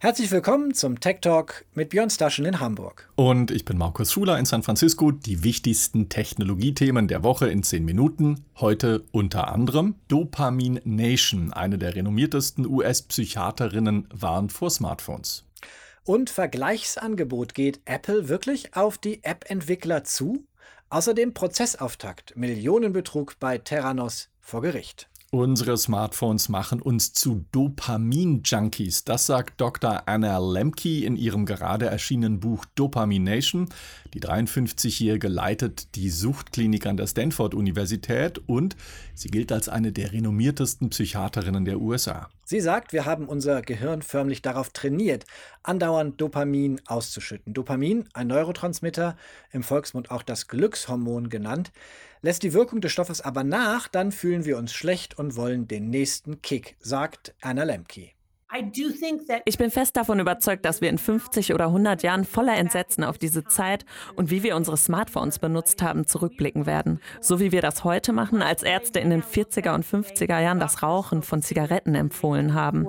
Herzlich willkommen zum Tech Talk mit Björn Staschen in Hamburg. Und ich bin Markus Schuler in San Francisco. Die wichtigsten Technologiethemen der Woche in 10 Minuten. Heute unter anderem Dopamin Nation, eine der renommiertesten US-Psychiaterinnen, warnt vor Smartphones. Und Vergleichsangebot geht Apple wirklich auf die App-Entwickler zu? Außerdem Prozessauftakt, Millionenbetrug bei Terranos vor Gericht. Unsere Smartphones machen uns zu Dopamin-Junkies. Das sagt Dr. Anna Lemke in ihrem gerade erschienenen Buch Dopamination. Die 53-Jährige leitet die Suchtklinik an der Stanford-Universität und sie gilt als eine der renommiertesten Psychiaterinnen der USA. Sie sagt, wir haben unser Gehirn förmlich darauf trainiert, andauernd Dopamin auszuschütten. Dopamin, ein Neurotransmitter, im Volksmund auch das Glückshormon genannt, lässt die Wirkung des Stoffes aber nach, dann fühlen wir uns schlecht und wollen den nächsten Kick, sagt Anna Lemke. Ich bin fest davon überzeugt, dass wir in 50 oder 100 Jahren voller Entsetzen auf diese Zeit und wie wir unsere Smartphones benutzt haben, zurückblicken werden. So wie wir das heute machen, als Ärzte in den 40er und 50er Jahren das Rauchen von Zigaretten empfohlen haben.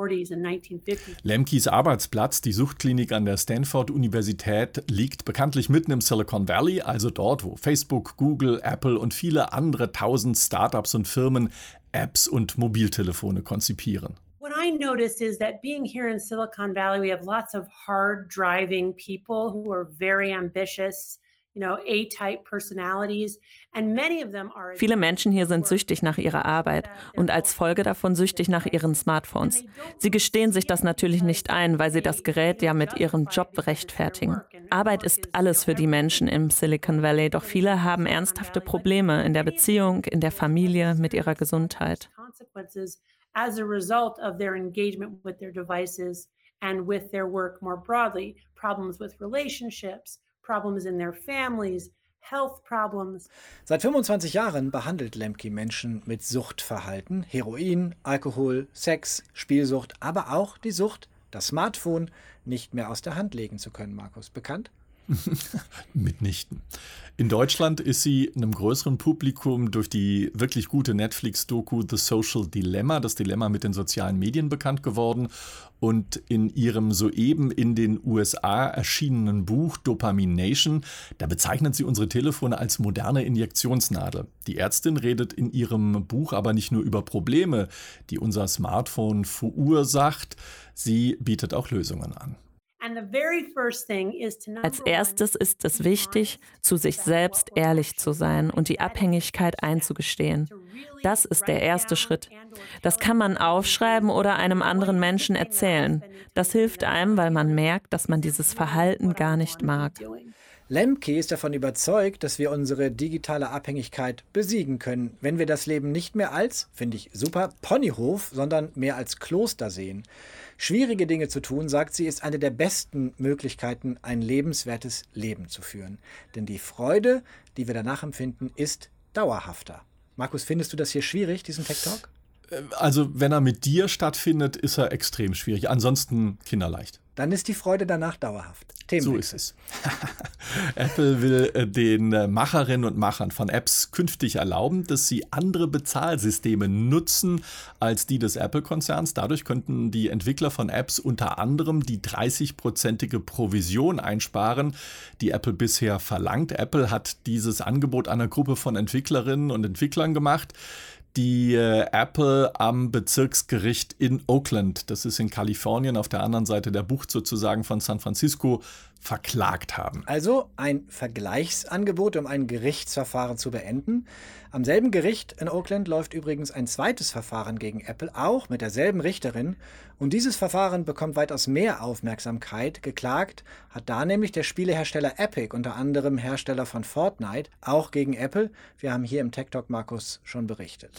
Lemkis Arbeitsplatz, die Suchtklinik an der Stanford-Universität, liegt bekanntlich mitten im Silicon Valley, also dort, wo Facebook, Google, Apple und viele andere tausend Startups und Firmen Apps und Mobiltelefone konzipieren. What I noticed is that being here in Silicon Valley, we have lots of hard driving people who are very ambitious. Viele Menschen hier sind süchtig nach ihrer Arbeit und als Folge davon süchtig nach ihren Smartphones. Sie gestehen sich das natürlich nicht ein, weil sie das Gerät ja mit ihrem Job rechtfertigen. Arbeit ist alles für die Menschen im Silicon Valley, doch viele haben ernsthafte Probleme in der Beziehung, in der Familie, mit ihrer Gesundheit as a result of their engagement with their devices and with their work more broadly. Problems with relationships, problems in their families, health problems. Seit 25 Jahren behandelt Lemke Menschen mit Suchtverhalten, Heroin, Alkohol, Sex, Spielsucht, aber auch die Sucht, das Smartphone nicht mehr aus der Hand legen zu können, Markus. Bekannt? Mitnichten. In Deutschland ist sie einem größeren Publikum durch die wirklich gute Netflix-Doku The Social Dilemma, das Dilemma mit den sozialen Medien bekannt geworden. Und in ihrem soeben in den USA erschienenen Buch Dopamination, da bezeichnet sie unsere Telefone als moderne Injektionsnadel. Die Ärztin redet in ihrem Buch aber nicht nur über Probleme, die unser Smartphone verursacht, sie bietet auch Lösungen an. Als erstes ist es wichtig, zu sich selbst ehrlich zu sein und die Abhängigkeit einzugestehen. Das ist der erste Schritt. Das kann man aufschreiben oder einem anderen Menschen erzählen. Das hilft einem, weil man merkt, dass man dieses Verhalten gar nicht mag. Lemke ist davon überzeugt, dass wir unsere digitale Abhängigkeit besiegen können, wenn wir das Leben nicht mehr als, finde ich super, Ponyhof, sondern mehr als Kloster sehen. Schwierige Dinge zu tun, sagt sie, ist eine der besten Möglichkeiten, ein lebenswertes Leben zu führen. Denn die Freude, die wir danach empfinden, ist dauerhafter. Markus, findest du das hier schwierig, diesen Tech Talk? Äh, also, wenn er mit dir stattfindet, ist er extrem schwierig. Ansonsten kinderleicht dann ist die Freude danach dauerhaft. So ist es. Apple will äh, den äh, Macherinnen und Machern von Apps künftig erlauben, dass sie andere Bezahlsysteme nutzen als die des Apple-Konzerns. Dadurch könnten die Entwickler von Apps unter anderem die 30-prozentige Provision einsparen, die Apple bisher verlangt. Apple hat dieses Angebot einer Gruppe von Entwicklerinnen und Entwicklern gemacht die äh, Apple am Bezirksgericht in Oakland, das ist in Kalifornien auf der anderen Seite der Bucht sozusagen von San Francisco, verklagt haben. Also ein Vergleichsangebot, um ein Gerichtsverfahren zu beenden. Am selben Gericht in Oakland läuft übrigens ein zweites Verfahren gegen Apple, auch mit derselben Richterin. Und dieses Verfahren bekommt weitaus mehr Aufmerksamkeit. Geklagt hat da nämlich der Spielehersteller Epic, unter anderem Hersteller von Fortnite, auch gegen Apple. Wir haben hier im Tech Talk Markus schon berichtet.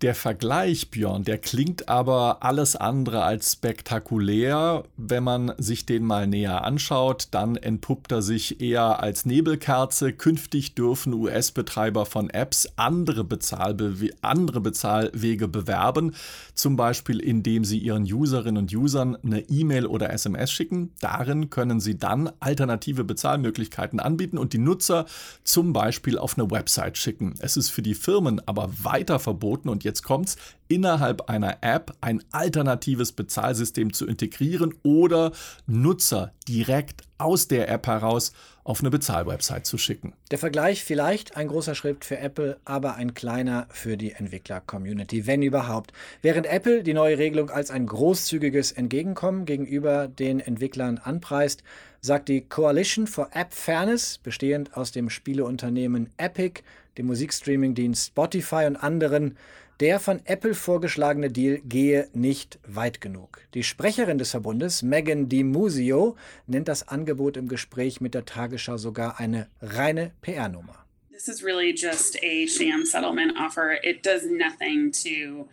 Der Vergleich, Björn, der klingt aber alles andere als spektakulär. Wenn man sich den mal näher anschaut, dann entpuppt er sich eher als Nebelkerze. Künftig dürfen US-Betreiber von Apps andere, Bezahlbe andere Bezahlwege bewerben, zum Beispiel indem sie ihren Userinnen und Usern eine E-Mail oder SMS schicken. Darin können sie dann alternative Bezahlmöglichkeiten anbieten und die Nutzer zum Beispiel auf eine Website schicken. Es ist für die Firmen aber weiter verboten und jetzt jetzt kommt's, innerhalb einer App ein alternatives Bezahlsystem zu integrieren oder Nutzer direkt aus der App heraus auf eine Bezahlwebsite zu schicken. Der Vergleich vielleicht ein großer Schritt für Apple, aber ein kleiner für die Entwickler-Community, wenn überhaupt. Während Apple die neue Regelung als ein großzügiges Entgegenkommen gegenüber den Entwicklern anpreist, sagt die Coalition for App Fairness, bestehend aus dem Spieleunternehmen Epic, dem Musikstreaming-Dienst Spotify und anderen, der von Apple vorgeschlagene Deal gehe nicht weit genug. Die Sprecherin des Verbundes, Megan DiMusio, nennt das Angebot im Gespräch mit der Tagesschau sogar eine reine PR-Nummer. This is really just a sham settlement offer. It does nothing to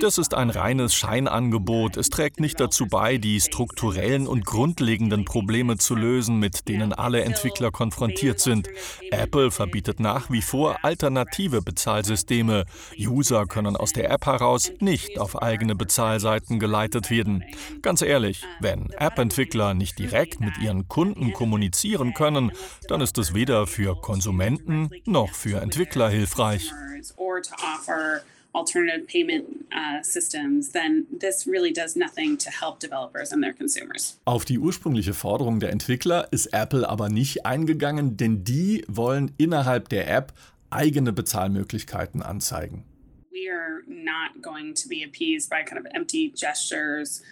das ist ein reines Scheinangebot. Es trägt nicht dazu bei, die strukturellen und grundlegenden Probleme zu lösen, mit denen alle Entwickler konfrontiert sind. Apple verbietet nach wie vor alternative Bezahlsysteme. User können aus der App heraus nicht auf eigene Bezahlseiten geleitet werden. Ganz ehrlich, wenn App-Entwickler nicht direkt mit ihren Kunden kommunizieren können, dann ist es weder für Konsumenten noch für Entwickler hilfreich or to offer alternative payment uh, systems, then this really does nothing to help developers and their consumers. Auf die ursprüngliche Forderung der Entwickler ist Apple aber nicht eingegangen, denn die wollen innerhalb der App eigene Bezahlmöglichkeiten anzeigen. We are not going to be appeased by kind of empty gestures.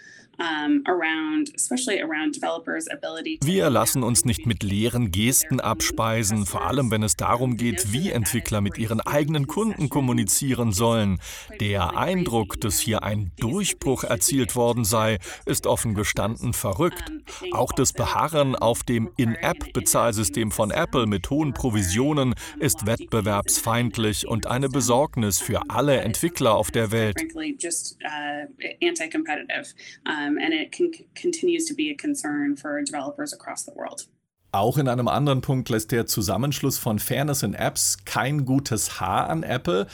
Wir lassen uns nicht mit leeren Gesten abspeisen, vor allem wenn es darum geht, wie Entwickler mit ihren eigenen Kunden kommunizieren sollen. Der Eindruck, dass hier ein Durchbruch erzielt worden sei, ist offen gestanden verrückt. Auch das Beharren auf dem In-App-Bezahlsystem von Apple mit hohen Provisionen ist wettbewerbsfeindlich und eine Besorgnis für alle Entwickler auf der Welt um, and it can, continues to be a concern for developers across the world. Auch in einem anderen Punkt lässt der Zusammenschluss von Fairness in Apps kein gutes Haar an Apple.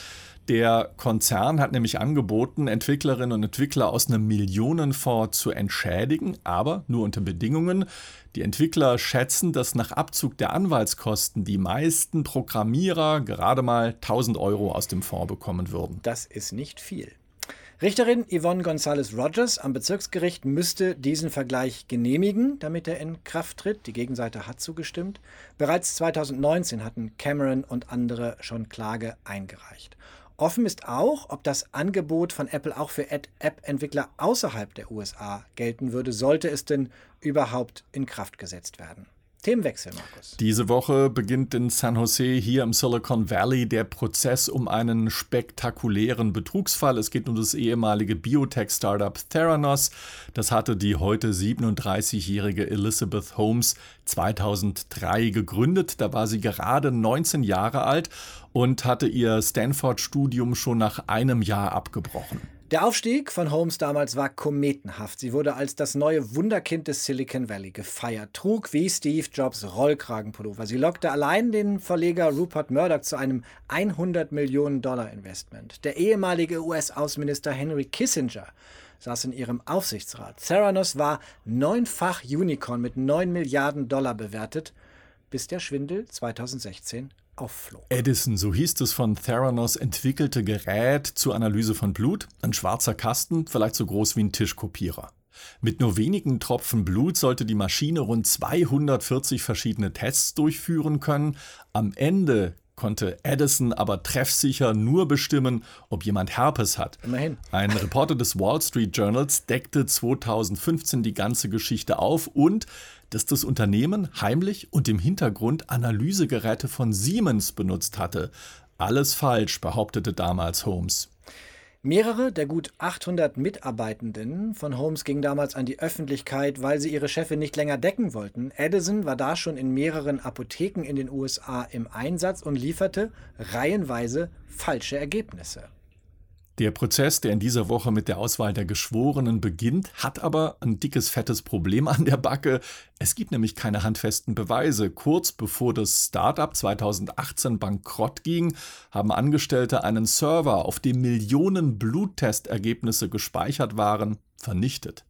Der Konzern hat nämlich angeboten, Entwicklerinnen und Entwickler aus einem Millionenfonds zu entschädigen, aber nur unter Bedingungen. Die Entwickler schätzen, dass nach Abzug der Anwaltskosten die meisten Programmierer gerade mal 1000 Euro aus dem Fonds bekommen würden. Das ist nicht viel. Richterin Yvonne González Rogers am Bezirksgericht müsste diesen Vergleich genehmigen, damit er in Kraft tritt. Die Gegenseite hat zugestimmt. Bereits 2019 hatten Cameron und andere schon Klage eingereicht. Offen ist auch, ob das Angebot von Apple auch für App-Entwickler außerhalb der USA gelten würde, sollte es denn überhaupt in Kraft gesetzt werden. Themenwechsel, Markus. Diese Woche beginnt in San Jose hier im Silicon Valley der Prozess um einen spektakulären Betrugsfall. Es geht um das ehemalige Biotech-Startup Theranos. Das hatte die heute 37-jährige Elizabeth Holmes 2003 gegründet. Da war sie gerade 19 Jahre alt und hatte ihr Stanford-Studium schon nach einem Jahr abgebrochen. Der Aufstieg von Holmes damals war kometenhaft. Sie wurde als das neue Wunderkind des Silicon Valley gefeiert, trug wie Steve Jobs Rollkragenpullover. Sie lockte allein den Verleger Rupert Murdoch zu einem 100 Millionen Dollar Investment. Der ehemalige US-Außenminister Henry Kissinger saß in ihrem Aufsichtsrat. Theranos war neunfach Unicorn mit 9 Milliarden Dollar bewertet, bis der Schwindel 2016 aufflog. Edison, so hieß es von Theranos, entwickelte Gerät zur Analyse von Blut, ein schwarzer Kasten, vielleicht so groß wie ein Tischkopierer. Mit nur wenigen Tropfen Blut sollte die Maschine rund 240 verschiedene Tests durchführen können. Am Ende konnte Edison aber treffsicher nur bestimmen, ob jemand Herpes hat. Immerhin. Ein Reporter des Wall Street Journals deckte 2015 die ganze Geschichte auf und dass das Unternehmen heimlich und im Hintergrund Analysegeräte von Siemens benutzt hatte. Alles falsch, behauptete damals Holmes. Mehrere der gut 800 Mitarbeitenden von Holmes gingen damals an die Öffentlichkeit, weil sie ihre Chefin nicht länger decken wollten. Edison war da schon in mehreren Apotheken in den USA im Einsatz und lieferte reihenweise falsche Ergebnisse. Der Prozess, der in dieser Woche mit der Auswahl der Geschworenen beginnt, hat aber ein dickes, fettes Problem an der Backe. Es gibt nämlich keine handfesten Beweise. Kurz bevor das Startup 2018 bankrott ging, haben Angestellte einen Server, auf dem Millionen Bluttestergebnisse gespeichert waren, vernichtet.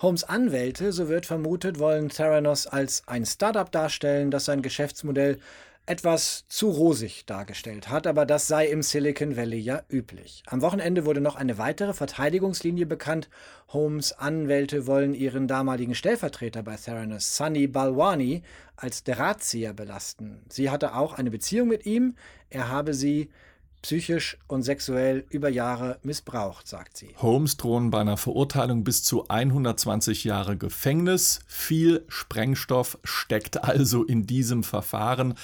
Holmes Anwälte, so wird vermutet, wollen Theranos als ein Startup darstellen, das sein Geschäftsmodell etwas zu rosig dargestellt hat, aber das sei im Silicon Valley ja üblich. Am Wochenende wurde noch eine weitere Verteidigungslinie bekannt. Holmes Anwälte wollen ihren damaligen Stellvertreter bei Theranos, Sunny Balwani, als Drahtzieher belasten. Sie hatte auch eine Beziehung mit ihm, er habe sie psychisch und sexuell über Jahre missbraucht, sagt sie. Holmes drohen bei einer Verurteilung bis zu 120 Jahre Gefängnis. Viel Sprengstoff steckt also in diesem Verfahren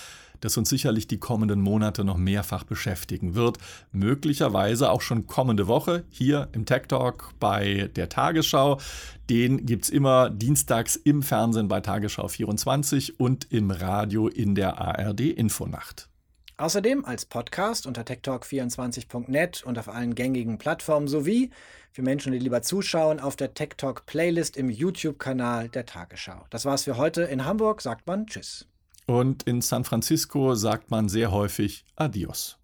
das uns sicherlich die kommenden Monate noch mehrfach beschäftigen wird. Möglicherweise auch schon kommende Woche hier im Tech Talk bei der Tagesschau. Den gibt es immer dienstags im Fernsehen bei Tagesschau 24 und im Radio in der ARD Infonacht. Außerdem als Podcast unter techtalk24.net und auf allen gängigen Plattformen sowie für Menschen, die lieber zuschauen, auf der Tech Talk Playlist im YouTube-Kanal der Tagesschau. Das war's für heute. In Hamburg sagt man Tschüss. Und in San Francisco sagt man sehr häufig Adios.